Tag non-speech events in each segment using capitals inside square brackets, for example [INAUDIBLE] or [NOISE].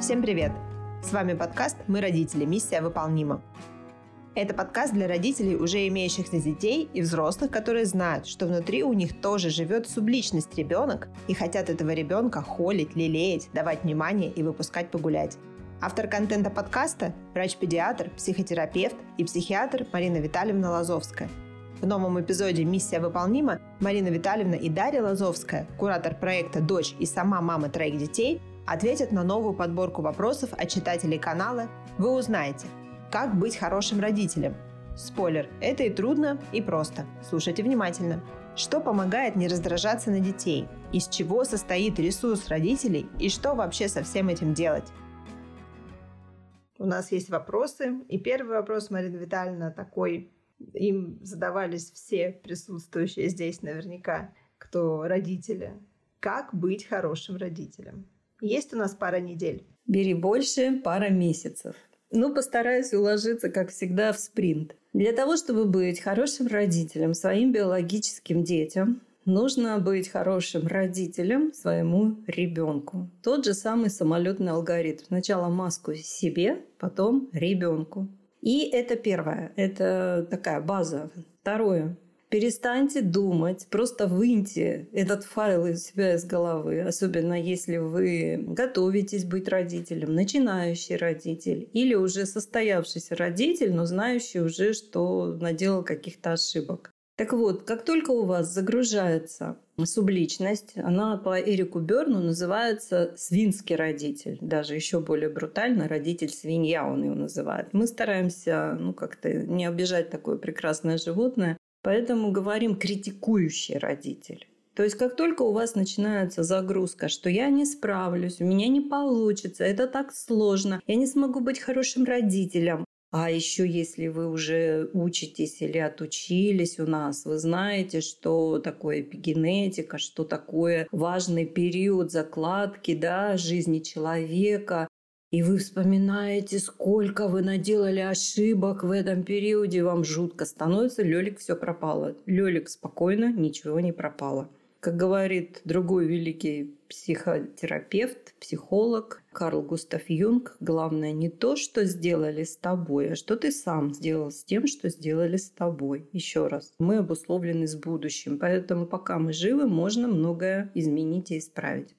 Всем привет! С вами подкаст «Мы родители. Миссия выполнима». Это подкаст для родителей, уже имеющих детей и взрослых, которые знают, что внутри у них тоже живет субличность ребенок и хотят этого ребенка холить, лелеять, давать внимание и выпускать погулять. Автор контента подкаста – врач-педиатр, психотерапевт и психиатр Марина Витальевна Лазовская. В новом эпизоде «Миссия выполнима» Марина Витальевна и Дарья Лазовская, куратор проекта «Дочь» и сама мама троих детей, ответят на новую подборку вопросов от читателей канала «Вы узнаете, как быть хорошим родителем». Спойлер, это и трудно, и просто. Слушайте внимательно. Что помогает не раздражаться на детей? Из чего состоит ресурс родителей? И что вообще со всем этим делать? У нас есть вопросы. И первый вопрос, Марина Витальевна, такой, им задавались все присутствующие здесь наверняка, кто родители. Как быть хорошим родителем? Есть у нас пара недель. Бери больше, пара месяцев. Ну, постараюсь уложиться, как всегда, в спринт. Для того, чтобы быть хорошим родителем своим биологическим детям, нужно быть хорошим родителем своему ребенку. Тот же самый самолетный алгоритм. Сначала маску себе, потом ребенку. И это первое, это такая база. Второе, Перестаньте думать, просто выньте этот файл из себя из головы, особенно если вы готовитесь быть родителем, начинающий родитель или уже состоявшийся родитель, но знающий уже, что наделал каких-то ошибок. Так вот, как только у вас загружается субличность, она по Эрику Берну называется свинский родитель. Даже еще более брутально, родитель свинья он его называет. Мы стараемся ну, как-то не обижать такое прекрасное животное, Поэтому говорим критикующий родитель. То есть как только у вас начинается загрузка, что я не справлюсь, у меня не получится, это так сложно, я не смогу быть хорошим родителем, а еще если вы уже учитесь или отучились у нас, вы знаете, что такое эпигенетика, что такое важный период закладки да, жизни человека, и вы вспоминаете, сколько вы наделали ошибок в этом периоде, вам жутко становится, Лёлик все пропало. Лёлик спокойно, ничего не пропало. Как говорит другой великий психотерапевт, психолог Карл Густав Юнг, главное не то, что сделали с тобой, а что ты сам сделал с тем, что сделали с тобой. Еще раз, мы обусловлены с будущим, поэтому пока мы живы, можно многое изменить и исправить.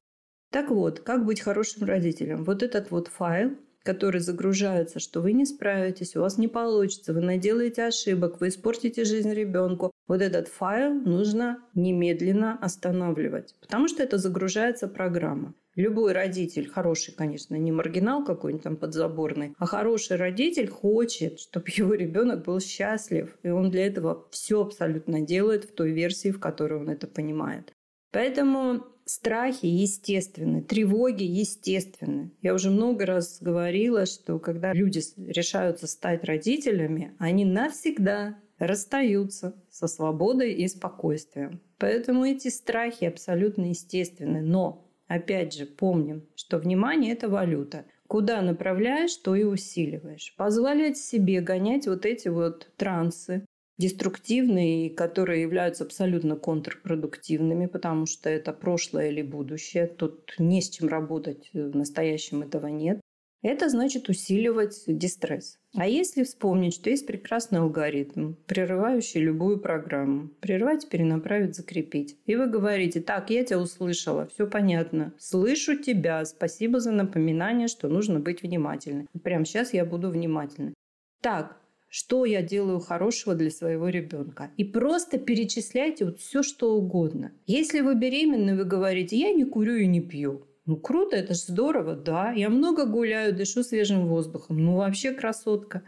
Так вот, как быть хорошим родителем? Вот этот вот файл, который загружается, что вы не справитесь, у вас не получится, вы наделаете ошибок, вы испортите жизнь ребенку. Вот этот файл нужно немедленно останавливать, потому что это загружается программа. Любой родитель, хороший, конечно, не маргинал какой-нибудь там подзаборный, а хороший родитель хочет, чтобы его ребенок был счастлив. И он для этого все абсолютно делает в той версии, в которой он это понимает. Поэтому страхи естественны, тревоги естественны. Я уже много раз говорила, что когда люди решаются стать родителями, они навсегда расстаются со свободой и спокойствием. Поэтому эти страхи абсолютно естественны. Но, опять же, помним, что внимание – это валюта. Куда направляешь, то и усиливаешь. Позволять себе гонять вот эти вот трансы, деструктивные, которые являются абсолютно контрпродуктивными, потому что это прошлое или будущее. Тут не с чем работать, в настоящем этого нет. Это значит усиливать дистресс. А если вспомнить, что есть прекрасный алгоритм, прерывающий любую программу, прервать, перенаправить, закрепить. И вы говорите, так, я тебя услышала, все понятно, слышу тебя, спасибо за напоминание, что нужно быть внимательным. Прямо сейчас я буду внимательной. Так, что я делаю хорошего для своего ребенка. И просто перечисляйте вот все, что угодно. Если вы беременны, вы говорите, я не курю и не пью. Ну, круто, это же здорово, да. Я много гуляю, дышу свежим воздухом. Ну, вообще красотка.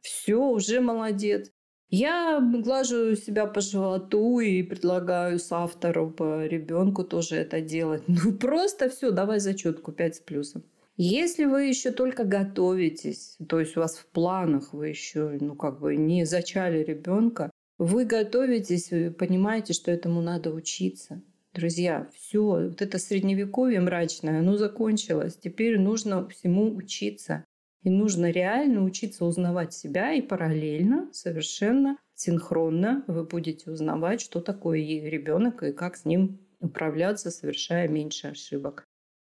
Все, уже молодец. Я глажу себя по животу и предлагаю с автору по ребенку тоже это делать. Ну, просто все, давай зачетку 5 с плюсом. Если вы еще только готовитесь, то есть у вас в планах вы еще, ну, как бы не зачали ребенка, вы готовитесь, вы понимаете, что этому надо учиться. Друзья, все, вот это средневековье мрачное, оно закончилось. Теперь нужно всему учиться. И нужно реально учиться узнавать себя и параллельно, совершенно синхронно вы будете узнавать, что такое ребенок и как с ним управляться, совершая меньше ошибок.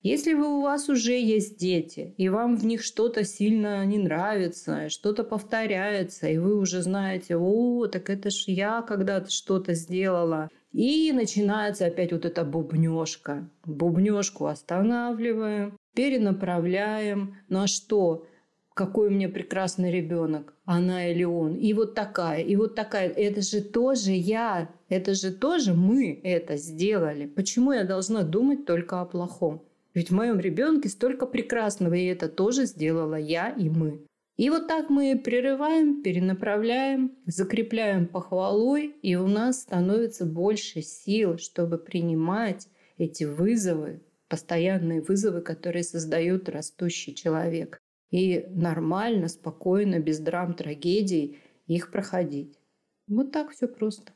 Если вы, у вас уже есть дети, и вам в них что-то сильно не нравится, что-то повторяется, и вы уже знаете, о, так это ж я когда-то что-то сделала. И начинается опять вот эта бубнежка. Бубнежку останавливаем, перенаправляем. На что? Какой у меня прекрасный ребенок, она или он. И вот такая, и вот такая. Это же тоже я, это же тоже мы это сделали. Почему я должна думать только о плохом? Ведь в моем ребенке столько прекрасного, и это тоже сделала я и мы. И вот так мы прерываем, перенаправляем, закрепляем похвалой, и у нас становится больше сил, чтобы принимать эти вызовы, постоянные вызовы, которые создает растущий человек. И нормально, спокойно, без драм, трагедий их проходить. Вот так все просто.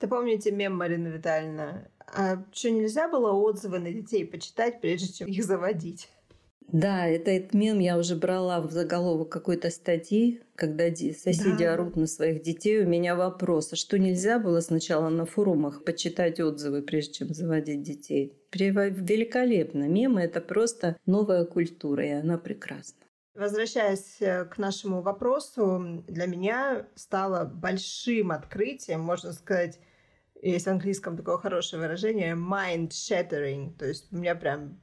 Ты помните мем, Марина Витальевна? А что, нельзя было отзывы на детей почитать, прежде чем их заводить? Да, это, этот мем я уже брала в заголовок какой-то статьи, когда соседи да. орут на своих детей. У меня вопрос, а что нельзя было сначала на форумах почитать отзывы, прежде чем заводить детей? Великолепно. Мемы – это просто новая культура, и она прекрасна. Возвращаясь э, к нашему вопросу, для меня стало большим открытием, можно сказать, есть в английском такое хорошее выражение mind shattering, то есть у меня прям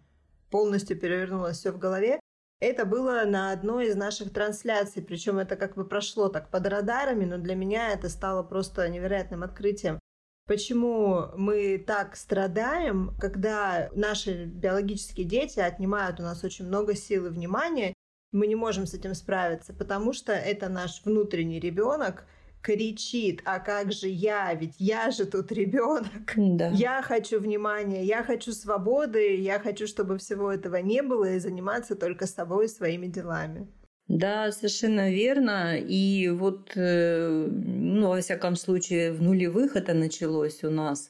полностью перевернулось все в голове. Это было на одной из наших трансляций, причем это как бы прошло так под радарами, но для меня это стало просто невероятным открытием. Почему мы так страдаем, когда наши биологические дети отнимают у нас очень много сил и внимания, мы не можем с этим справиться, потому что это наш внутренний ребенок, кричит, а как же я, ведь я же тут ребенок. Да. Я хочу внимания, я хочу свободы, я хочу, чтобы всего этого не было и заниматься только собой и своими делами. Да, совершенно верно. И вот, э, ну, во всяком случае, в нулевых это началось у нас.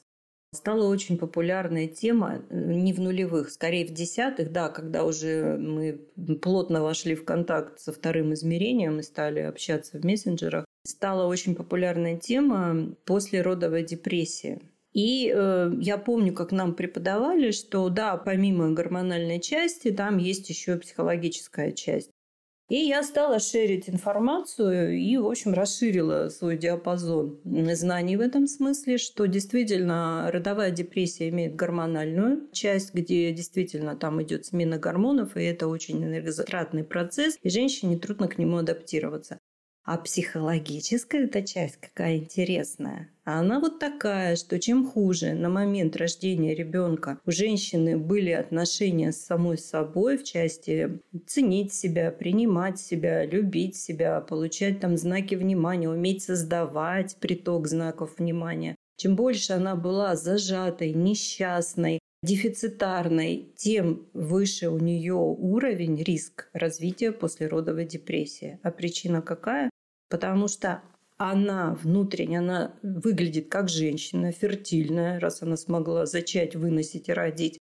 Стала очень популярная тема э, не в нулевых, скорее в десятых, да, когда уже мы плотно вошли в контакт со вторым измерением и стали общаться в мессенджерах. Стала очень популярная тема после родовой депрессии. И э, я помню, как нам преподавали, что да, помимо гормональной части, там есть еще психологическая часть. И я стала шерить информацию и, в общем, расширила свой диапазон знаний в этом смысле, что действительно родовая депрессия имеет гормональную часть, где действительно там идет смена гормонов, и это очень энергозатратный процесс, и женщине трудно к нему адаптироваться. А психологическая эта часть какая интересная. Она вот такая, что чем хуже на момент рождения ребенка у женщины были отношения с самой собой в части ценить себя, принимать себя, любить себя, получать там знаки внимания, уметь создавать приток знаков внимания. Чем больше она была зажатой, несчастной, дефицитарной, тем выше у нее уровень, риск развития послеродовой депрессии. А причина какая? Потому что она внутренне, она выглядит как женщина, фертильная, раз она смогла зачать, выносить и родить.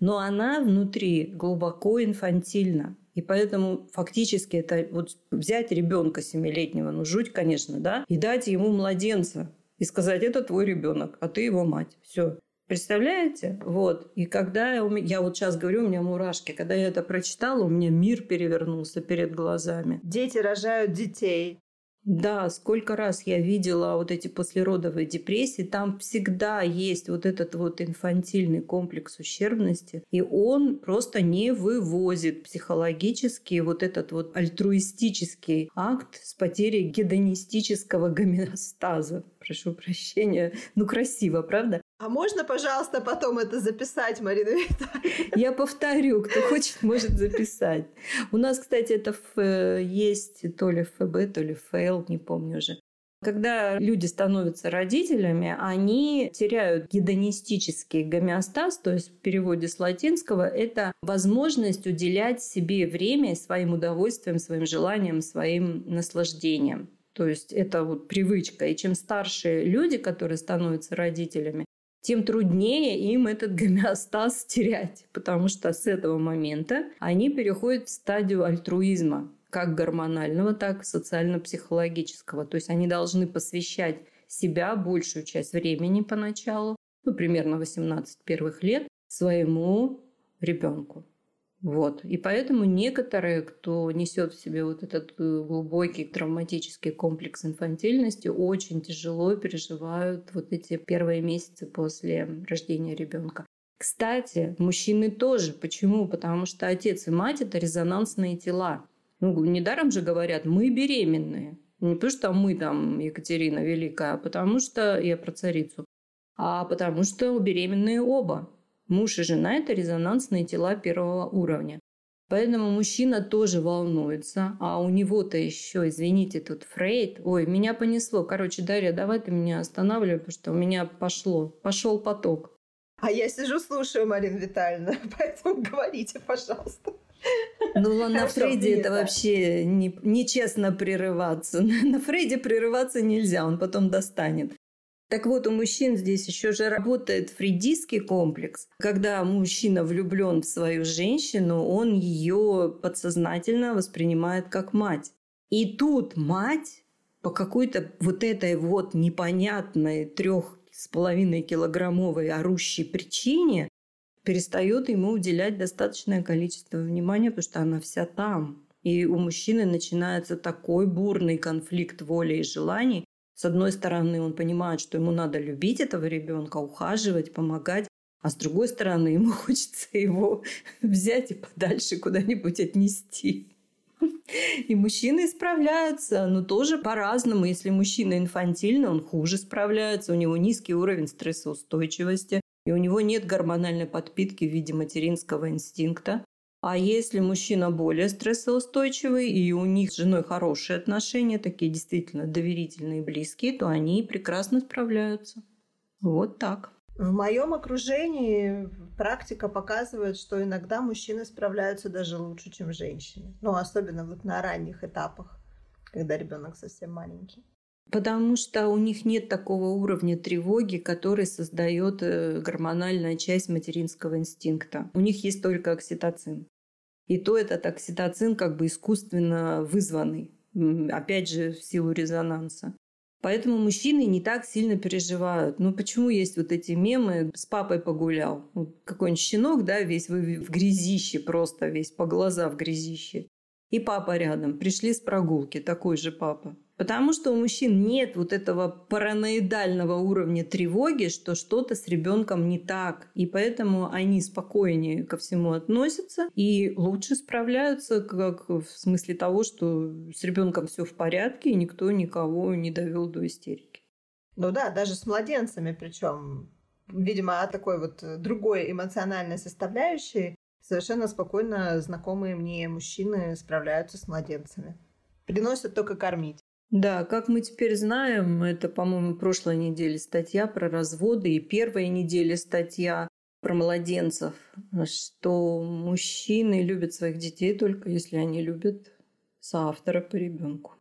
Но она внутри глубоко инфантильна. И поэтому фактически это вот взять ребенка семилетнего, ну жуть, конечно, да, и дать ему младенца и сказать, это твой ребенок, а ты его мать. Все. Представляете? Вот. И когда я, я вот сейчас говорю, у меня мурашки, когда я это прочитала, у меня мир перевернулся перед глазами. Дети рожают детей. Да, сколько раз я видела вот эти послеродовые депрессии, там всегда есть вот этот вот инфантильный комплекс ущербности, и он просто не вывозит психологически вот этот вот альтруистический акт с потерей гедонистического гомеостаза. Прошу прощения. Ну, красиво, правда? А можно, пожалуйста, потом это записать, Марина Витальевна? Я повторю, кто хочет, может записать. У нас, кстати, это э, есть то ли ФБ, то ли ФЛ, не помню уже. Когда люди становятся родителями, они теряют гедонистический гомеостаз, то есть в переводе с латинского это возможность уделять себе время своим удовольствием, своим желаниям, своим наслаждением. То есть это вот привычка. И чем старше люди, которые становятся родителями, тем труднее им этот гомеостаз терять, потому что с этого момента они переходят в стадию альтруизма, как гормонального, так и социально-психологического. То есть они должны посвящать себя большую часть времени поначалу, ну, примерно 18 первых лет, своему ребенку. Вот. И поэтому некоторые, кто несет в себе вот этот э, глубокий травматический комплекс инфантильности, очень тяжело переживают вот эти первые месяцы после рождения ребенка. Кстати, мужчины тоже. Почему? Потому что отец и мать – это резонансные тела. Ну, недаром же говорят, мы беременные. Не потому что мы там Екатерина Великая, а потому что я про царицу. А потому что беременные оба. Муж и жена – это резонансные тела первого уровня. Поэтому мужчина тоже волнуется, а у него-то еще, извините, тут Фрейд. Ой, меня понесло. Короче, Дарья, давай ты меня останавливай, потому что у меня пошло, пошел поток. А я сижу, слушаю, Марина Витальевна, [LAUGHS] поэтому говорите, пожалуйста. Ну, на Фрейде это вообще не, нечестно прерываться. [LAUGHS] На Фрейде прерываться нельзя, он потом достанет. Так вот, у мужчин здесь еще же работает фрейдистский комплекс. Когда мужчина влюблен в свою женщину, он ее подсознательно воспринимает как мать. И тут мать по какой-то вот этой вот непонятной трех с половиной килограммовой орущей причине перестает ему уделять достаточное количество внимания, потому что она вся там. И у мужчины начинается такой бурный конфликт воли и желаний, с одной стороны, он понимает, что ему надо любить этого ребенка, ухаживать, помогать, а с другой стороны, ему [LAUGHS] хочется его [LAUGHS] взять и подальше куда-нибудь отнести. И мужчины справляются, но тоже по-разному. Если мужчина инфантильный, он хуже справляется, у него низкий уровень стрессоустойчивости, и у него нет гормональной подпитки в виде материнского инстинкта. А если мужчина более стрессоустойчивый, и у них с женой хорошие отношения, такие действительно доверительные и близкие, то они прекрасно справляются. Вот так. В моем окружении практика показывает, что иногда мужчины справляются даже лучше, чем женщины. Ну, особенно вот на ранних этапах, когда ребенок совсем маленький. Потому что у них нет такого уровня тревоги, который создает э, гормональная часть материнского инстинкта. У них есть только окситоцин. И то этот окситоцин как бы искусственно вызванный, опять же, в силу резонанса. Поэтому мужчины не так сильно переживают. Ну, почему есть вот эти мемы «с папой погулял»? Вот какой-нибудь щенок, да, весь в грязище просто, весь по глаза в грязище. И папа рядом. Пришли с прогулки, такой же папа. Потому что у мужчин нет вот этого параноидального уровня тревоги, что что-то с ребенком не так. И поэтому они спокойнее ко всему относятся и лучше справляются, как в смысле того, что с ребенком все в порядке, и никто никого не довел до истерики. Ну да, даже с младенцами, причем, видимо, от такой вот другой эмоциональной составляющей совершенно спокойно знакомые мне мужчины справляются с младенцами. Приносят только кормить. Да, как мы теперь знаем, это, по-моему, прошлой неделе статья про разводы и первая неделя статья про младенцев, что мужчины любят своих детей только если они любят соавтора по ребенку.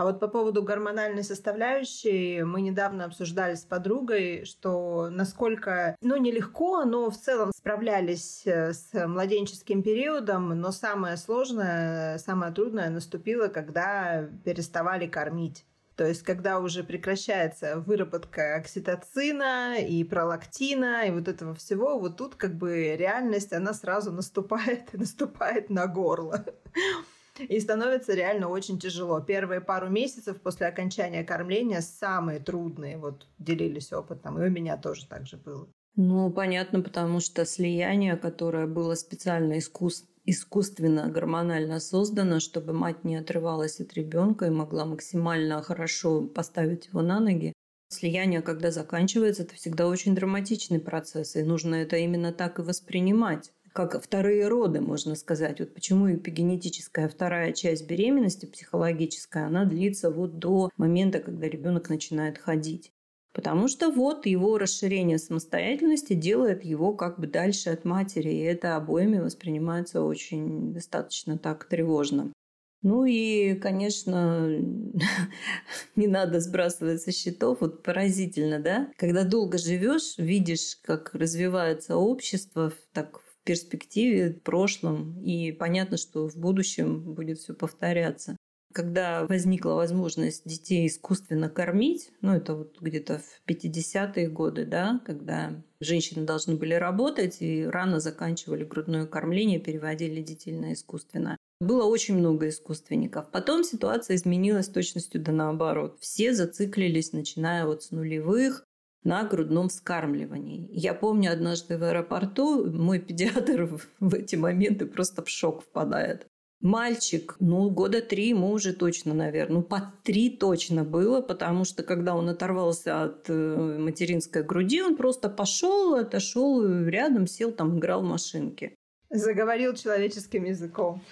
А вот по поводу гормональной составляющей мы недавно обсуждали с подругой, что насколько, ну, нелегко, но в целом справлялись э, с младенческим периодом, но самое сложное, самое трудное наступило, когда переставали кормить. То есть, когда уже прекращается выработка окситоцина и пролактина, и вот этого всего, вот тут как бы реальность, она сразу наступает и [LAUGHS] наступает на горло. И становится реально очень тяжело. Первые пару месяцев после окончания кормления самые трудные. Вот делились опытом. И у меня тоже так же было. Ну, понятно, потому что слияние, которое было специально искус... искусственно, гормонально создано, чтобы мать не отрывалась от ребенка и могла максимально хорошо поставить его на ноги, Слияние, когда заканчивается, это всегда очень драматичный процесс, и нужно это именно так и воспринимать как вторые роды, можно сказать. Вот почему эпигенетическая вторая часть беременности, психологическая, она длится вот до момента, когда ребенок начинает ходить. Потому что вот его расширение самостоятельности делает его как бы дальше от матери, и это обоими воспринимается очень достаточно так тревожно. Ну и, конечно, [LAUGHS] не надо сбрасывать со счетов. Вот поразительно, да? Когда долго живешь, видишь, как развивается общество так перспективе, в прошлом, и понятно, что в будущем будет все повторяться. Когда возникла возможность детей искусственно кормить, ну это вот где-то в 50-е годы, да, когда женщины должны были работать и рано заканчивали грудное кормление, переводили детей на искусственно. Было очень много искусственников. Потом ситуация изменилась точностью да наоборот. Все зациклились, начиная вот с нулевых, на грудном вскармливании. Я помню однажды в аэропорту мой педиатр в эти моменты просто в шок впадает. Мальчик, ну, года три ему уже точно, наверное, ну, по три точно было, потому что когда он оторвался от э, материнской груди, он просто пошел, отошел рядом, сел там, играл в машинке. Заговорил человеческим языком.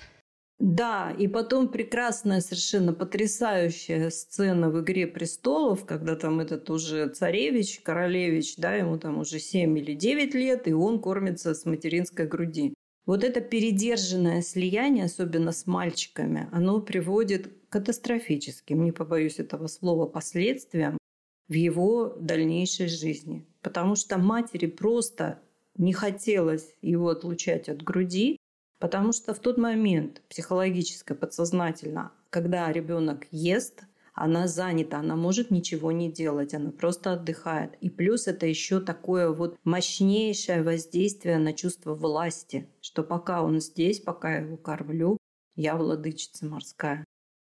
Да, и потом прекрасная, совершенно потрясающая сцена в «Игре престолов», когда там этот уже царевич, королевич, да, ему там уже 7 или 9 лет, и он кормится с материнской груди. Вот это передержанное слияние, особенно с мальчиками, оно приводит к катастрофическим, не побоюсь этого слова, последствиям в его дальнейшей жизни. Потому что матери просто не хотелось его отлучать от груди, Потому что в тот момент психологически, подсознательно, когда ребенок ест, она занята, она может ничего не делать, она просто отдыхает. И плюс это еще такое вот мощнейшее воздействие на чувство власти, что пока он здесь, пока я его кормлю, я владычица морская.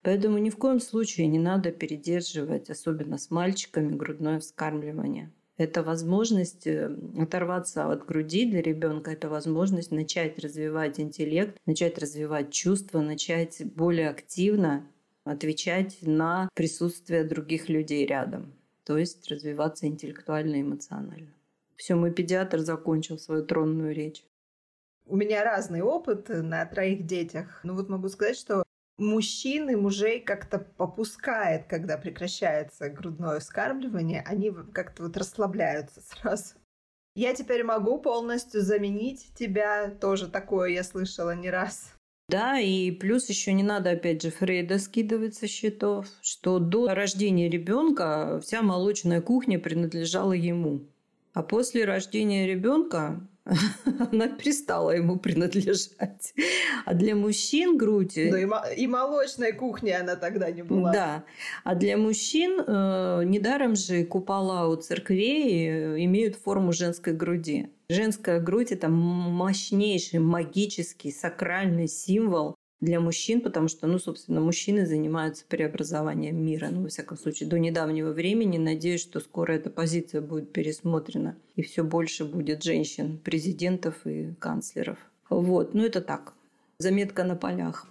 Поэтому ни в коем случае не надо передерживать, особенно с мальчиками, грудное вскармливание. Это возможность э, оторваться от груди для ребенка, это возможность начать развивать интеллект, начать развивать чувства, начать более активно отвечать на присутствие других людей рядом, то есть развиваться интеллектуально и эмоционально. Все, мой педиатр закончил свою тронную речь. У меня разный опыт на троих детях. Ну вот могу сказать, что мужчин и мужей как-то попускает, когда прекращается грудное вскармливание, они как-то вот расслабляются [LAUGHS] сразу. Я теперь могу полностью заменить тебя, тоже такое я слышала не раз. Да, и плюс еще не надо, опять же, Фрейда скидывать со счетов, что до рождения ребенка вся молочная кухня принадлежала ему. А после рождения ребенка [LAUGHS] она перестала ему принадлежать. А для мужчин грудь... Ну и, и молочной кухни она тогда не была. Да. А для мужчин э, недаром же купола у церквей э, имеют форму женской груди. Женская грудь – это мощнейший магический сакральный символ для мужчин, потому что, ну, собственно, мужчины занимаются преобразованием мира. Ну, во всяком случае, до недавнего времени. Надеюсь, что скоро эта позиция будет пересмотрена. И все больше будет женщин, президентов и канцлеров. Вот, ну это так. Заметка на полях.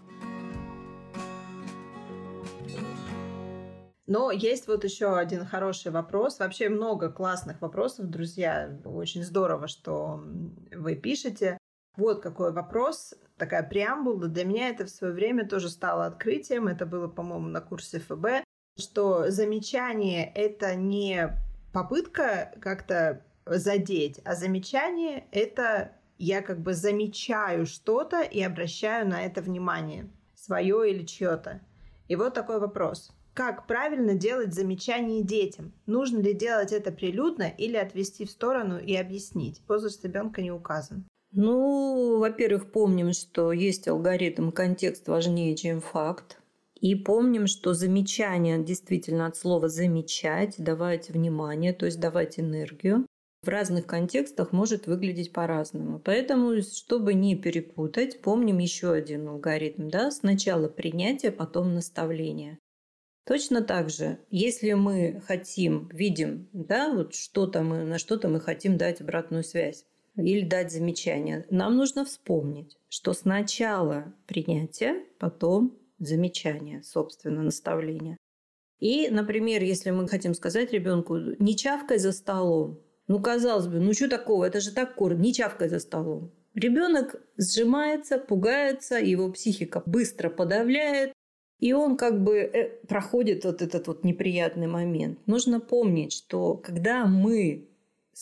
Но есть вот еще один хороший вопрос. Вообще много классных вопросов, друзья. Очень здорово, что вы пишете. Вот какой вопрос, такая преамбула. Для меня это в свое время тоже стало открытием. Это было, по-моему, на курсе ФБ, что замечание — это не попытка как-то задеть, а замечание — это я как бы замечаю что-то и обращаю на это внимание, свое или чье-то. И вот такой вопрос. Как правильно делать замечания детям? Нужно ли делать это прилюдно или отвести в сторону и объяснить? Возраст ребенка не указан. Ну, во-первых, помним, что есть алгоритм «контекст важнее, чем факт». И помним, что замечание действительно от слова «замечать», давать внимание, то есть давать энергию, в разных контекстах может выглядеть по-разному. Поэтому, чтобы не перепутать, помним еще один алгоритм. Да? Сначала принятие, потом наставление. Точно так же, если мы хотим, видим, да, вот что-то мы, на что-то мы хотим дать обратную связь, или дать замечание. Нам нужно вспомнить, что сначала принятие, потом замечание, собственно, наставление. И, например, если мы хотим сказать ребенку, не чавкай за столом. Ну, казалось бы, ну что такого, это же так коротко, не чавкай за столом. Ребенок сжимается, пугается, его психика быстро подавляет, и он как бы э, проходит вот этот вот неприятный момент. Нужно помнить, что когда мы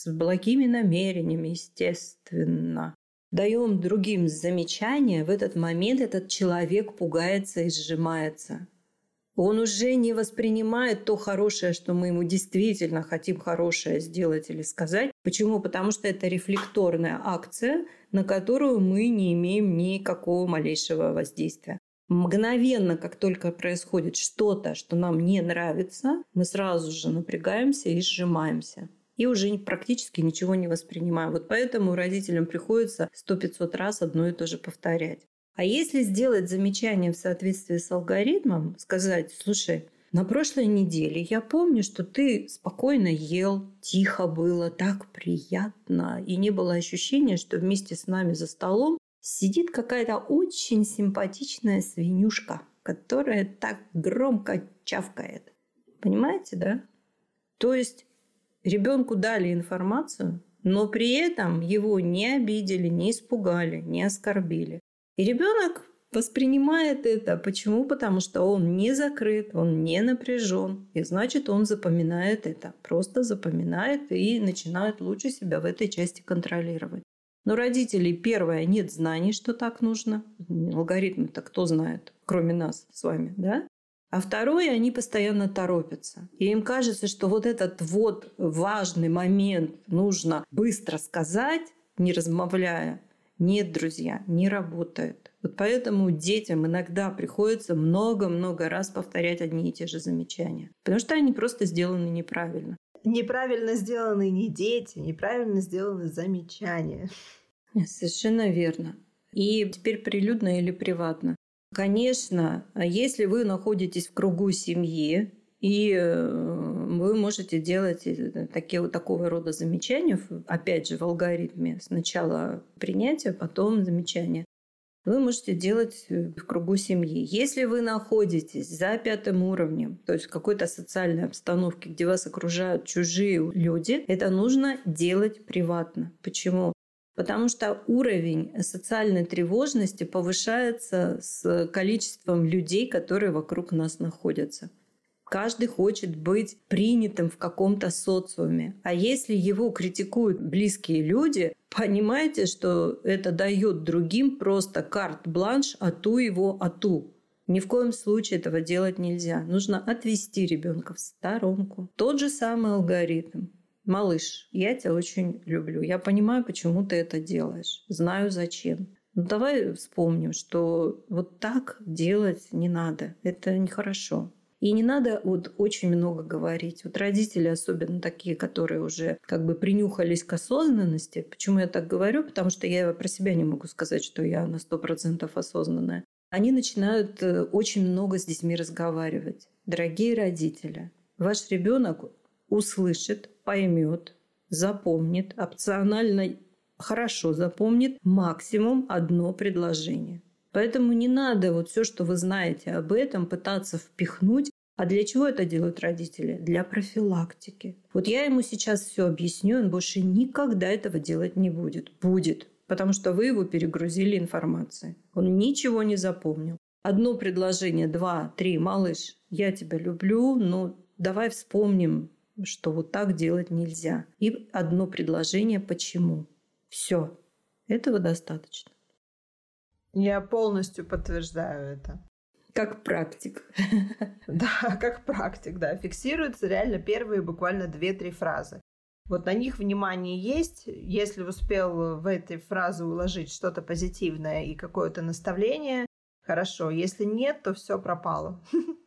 с благими намерениями, естественно. Даем другим замечания, в этот момент этот человек пугается и сжимается. Он уже не воспринимает то хорошее, что мы ему действительно хотим хорошее сделать или сказать. Почему? Потому что это рефлекторная акция, на которую мы не имеем никакого малейшего воздействия. Мгновенно, как только происходит что-то, что нам не нравится, мы сразу же напрягаемся и сжимаемся. И уже практически ничего не воспринимаем. Вот поэтому родителям приходится сто пятьсот раз одно и то же повторять. А если сделать замечание в соответствии с алгоритмом, сказать, слушай, на прошлой неделе я помню, что ты спокойно ел, тихо было, так приятно, и не было ощущения, что вместе с нами за столом сидит какая-то очень симпатичная свинюшка, которая так громко чавкает. Понимаете, да? То есть ребенку дали информацию, но при этом его не обидели, не испугали, не оскорбили. И ребенок воспринимает это. Почему? Потому что он не закрыт, он не напряжен. И значит, он запоминает это. Просто запоминает и начинает лучше себя в этой части контролировать. Но родителей, первое, нет знаний, что так нужно. Алгоритмы-то кто знает, кроме нас с вами, да? А второе, они постоянно торопятся. И им кажется, что вот этот вот важный момент нужно быстро сказать, не размовляя. Нет, друзья, не работает. Вот поэтому детям иногда приходится много-много раз повторять одни и те же замечания. Потому что они просто сделаны неправильно. Неправильно сделаны не дети, неправильно сделаны замечания. Совершенно верно. И теперь прилюдно или приватно. Конечно, если вы находитесь в кругу семьи, и э, вы можете делать э, такие, такого рода замечания, опять же, в алгоритме. Сначала принятие, потом замечание вы можете делать э, в кругу семьи. Если вы находитесь за пятым уровнем, то есть в какой-то социальной обстановке, где вас окружают чужие люди, это нужно делать приватно. Почему? Потому что уровень социальной тревожности повышается с количеством людей, которые вокруг нас находятся. Каждый хочет быть принятым в каком-то социуме. А если его критикуют близкие люди, [LAUGHS] понимаете, что это дает другим просто карт-бланш ату его ату. Ни в коем случае этого делать нельзя. Нужно отвести ребенка в сторонку. Тот же самый алгоритм. Малыш, я тебя очень люблю. Я понимаю, почему ты это делаешь. Знаю зачем. Но давай вспомним, что вот так делать не надо. Это нехорошо. И не надо вот очень много говорить. Вот родители, особенно такие, которые уже как бы принюхались к осознанности. Почему я так говорю? Потому что я про себя не могу сказать, что я на сто процентов осознанная. Они начинают э, очень много с детьми разговаривать. Дорогие родители, ваш ребенок услышит, поймет, запомнит, опционально хорошо запомнит максимум одно предложение. Поэтому не надо вот все, что вы знаете об этом, пытаться впихнуть. А для чего это делают родители? Для профилактики. Вот я ему сейчас все объясню, он больше никогда этого делать не будет. Будет. Потому что вы его перегрузили информацией. Он ничего не запомнил. Одно предложение, два, три, малыш, я тебя люблю, но давай вспомним, что вот так делать нельзя. И одно предложение, почему. Все. Этого достаточно. Я полностью подтверждаю это. Как практик. [LAUGHS] Да, как практик, да. Фиксируются реально первые буквально две-три фразы. Вот на них внимание есть. Если успел в этой фразе уложить что-то позитивное и какое-то наставление, хорошо. Если нет, то все пропало. [LAUGHS]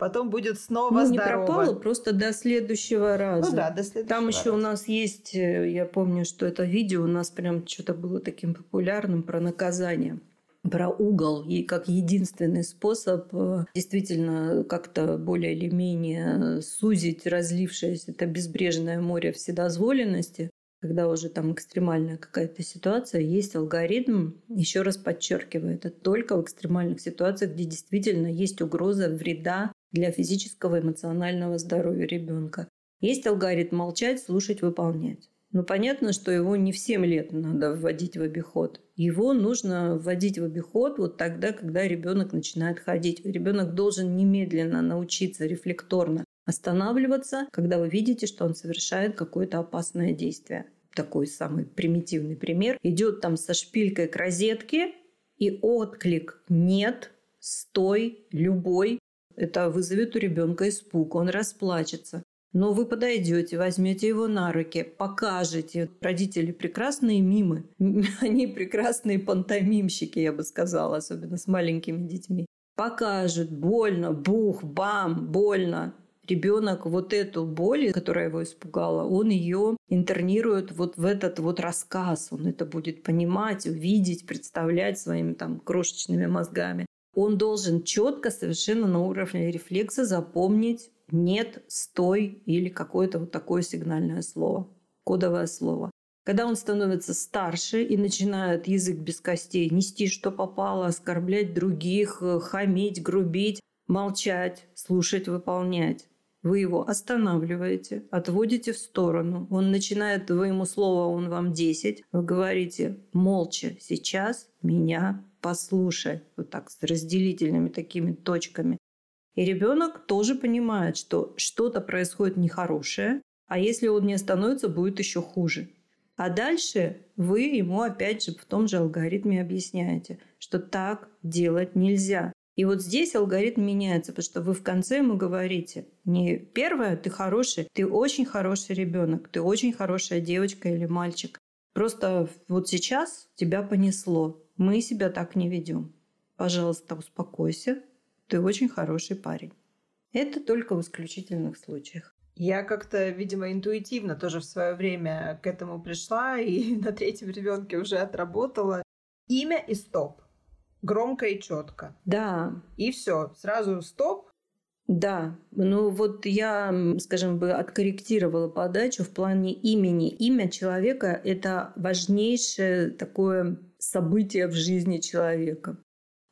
Потом будет снова ну, здорово. не пропало, просто до следующего раза. Ну да, до следующего Там еще раза. у нас есть, э, я помню, что это видео у нас прям что-то было таким популярным про наказание про угол и как единственный способ э, действительно как-то более или менее сузить разлившееся это безбрежное море вседозволенности, когда уже там экстремальная какая-то ситуация, есть алгоритм, еще раз подчеркиваю, это только в экстремальных ситуациях, где действительно есть угроза вреда для физического и эмоционального здоровья ребенка. Есть алгоритм молчать, слушать, выполнять. Но понятно, что его не в 7 лет надо вводить в обиход. Его нужно вводить в обиход вот тогда, когда ребенок начинает ходить. Ребенок должен немедленно научиться рефлекторно останавливаться, когда вы видите, что он совершает какое-то опасное действие. Такой самый примитивный пример. Идет там со шпилькой к розетке, и отклик «нет», «стой», «любой» это вызовет у ребенка испуг, он расплачется. Но вы подойдете, возьмете его на руки, покажете. Родители прекрасные мимы. [LAUGHS] Они прекрасные пантомимщики, я бы сказала, особенно с маленькими детьми. покажут, больно, бух, бам, больно, ребенок вот эту боль, которая его испугала, он ее интернирует вот в этот вот рассказ. Он это будет понимать, увидеть, представлять своими там крошечными мозгами. Он должен четко, совершенно на уровне рефлекса запомнить «нет», «стой» или какое-то вот такое сигнальное слово, кодовое слово. Когда он становится старше и начинает язык без костей нести, что попало, оскорблять других, хамить, грубить, молчать, слушать, выполнять, вы его останавливаете, отводите в сторону. Он начинает твоему слову, он вам 10. Вы говорите молча, сейчас меня послушай. Вот так, с разделительными такими точками. И ребенок тоже понимает, что что-то происходит нехорошее, а если он не остановится, будет еще хуже. А дальше вы ему опять же в том же алгоритме объясняете, что так делать нельзя. И вот здесь алгоритм меняется, потому что вы в конце ему говорите, не первое, ты хороший, ты очень хороший ребенок, ты очень хорошая девочка или мальчик. Просто вот сейчас тебя понесло. Мы себя так не ведем. Пожалуйста, успокойся. Ты очень хороший парень. Это только в исключительных случаях. Я как-то, видимо, интуитивно тоже в свое время к этому пришла и [LAUGHS] на третьем ребенке уже отработала. Имя и стоп громко и четко. Да. И все, сразу стоп. Да, ну вот я, скажем бы, откорректировала подачу в плане имени. Имя человека – это важнейшее такое событие в жизни человека.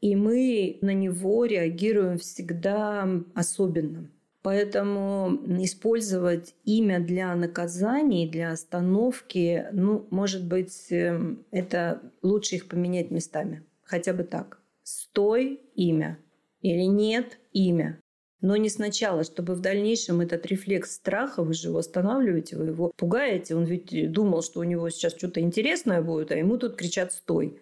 И мы на него реагируем всегда особенно. Поэтому использовать имя для наказаний, для остановки, ну, может быть, эм, это лучше их поменять местами хотя бы так. Стой имя или нет имя. Но не сначала, чтобы в дальнейшем этот рефлекс страха, вы же его останавливаете, вы его пугаете. Он ведь думал, что у него сейчас что-то интересное будет, а ему тут кричат «стой».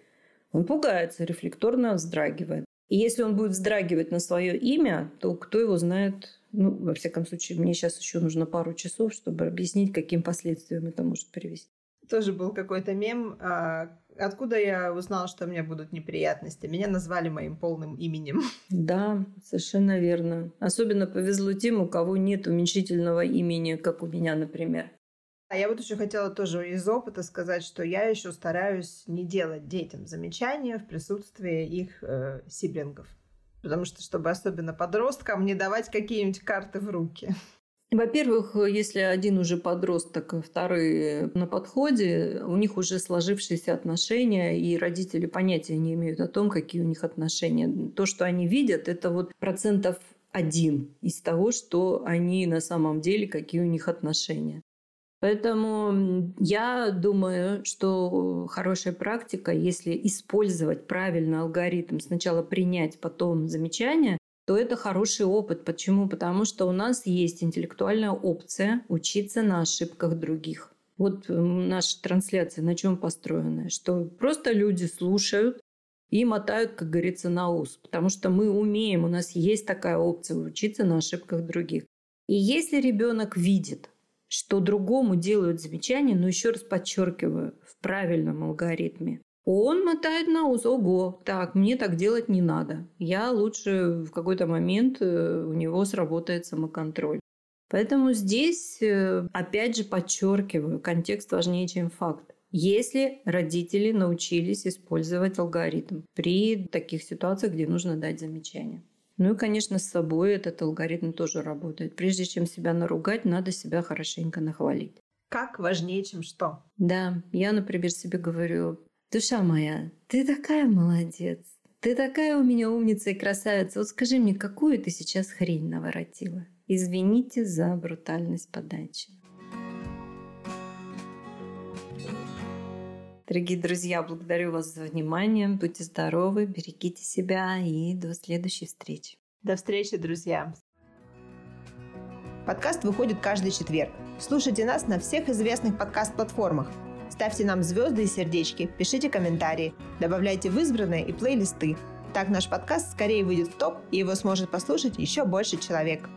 Он пугается, рефлекторно вздрагивает. И если он будет вздрагивать на свое имя, то кто его знает, ну, во всяком случае, мне сейчас еще нужно пару часов, чтобы объяснить, каким последствиям это может привести. Тоже был какой-то мем, а, Откуда я узнала, что у меня будут неприятности? Меня назвали моим полным именем. [LAUGHS] Да, совершенно верно. Особенно повезло тем, у кого нет уменьшительного имени, как у меня, например. А я вот еще хотела тоже из опыта сказать, что я еще стараюсь не делать детям замечания в присутствии их э, сиблингов. Потому что, чтобы особенно подросткам не давать какие-нибудь карты в руки. [LAUGHS] Во-первых, если один уже подросток, а второй на подходе, у них уже сложившиеся отношения, и родители понятия не имеют о том, какие у них отношения. То, что они видят, это вот процентов один из того, что они на самом деле, какие у них отношения. Поэтому я думаю, что хорошая практика, если использовать правильно алгоритм, сначала принять, потом замечание, то это хороший опыт. Почему? Потому что у нас есть интеллектуальная опция учиться на ошибках других. Вот наша трансляция на чем построена? Что просто люди слушают и мотают, как говорится, на ус. Потому что мы умеем, у нас есть такая опция учиться на ошибках других. И если ребенок видит, что другому делают замечания, но еще раз подчеркиваю, в правильном алгоритме, он мотает на ус. Ого, так, мне так делать не надо. Я лучше в какой-то момент э, у него сработает самоконтроль. Поэтому здесь, э, опять же, подчеркиваю, контекст важнее, чем факт. Если родители научились использовать алгоритм при таких ситуациях, где нужно дать замечание. Ну и, конечно, с собой этот алгоритм тоже работает. Прежде чем себя наругать, надо себя хорошенько нахвалить. Как важнее, чем что? Да, я, например, себе говорю, Душа моя, ты такая молодец. Ты такая у меня умница и красавица. Вот скажи мне, какую ты сейчас хрень наворотила? Извините за брутальность подачи. Дорогие друзья, благодарю вас за внимание. Будьте здоровы, берегите себя и до следующей встречи. До встречи, друзья. Подкаст выходит каждый четверг. Слушайте нас на всех известных подкаст-платформах – Ставьте нам звезды и сердечки, пишите комментарии, добавляйте в избранные и плейлисты. Так наш подкаст скорее выйдет в топ, и его сможет послушать еще больше человек.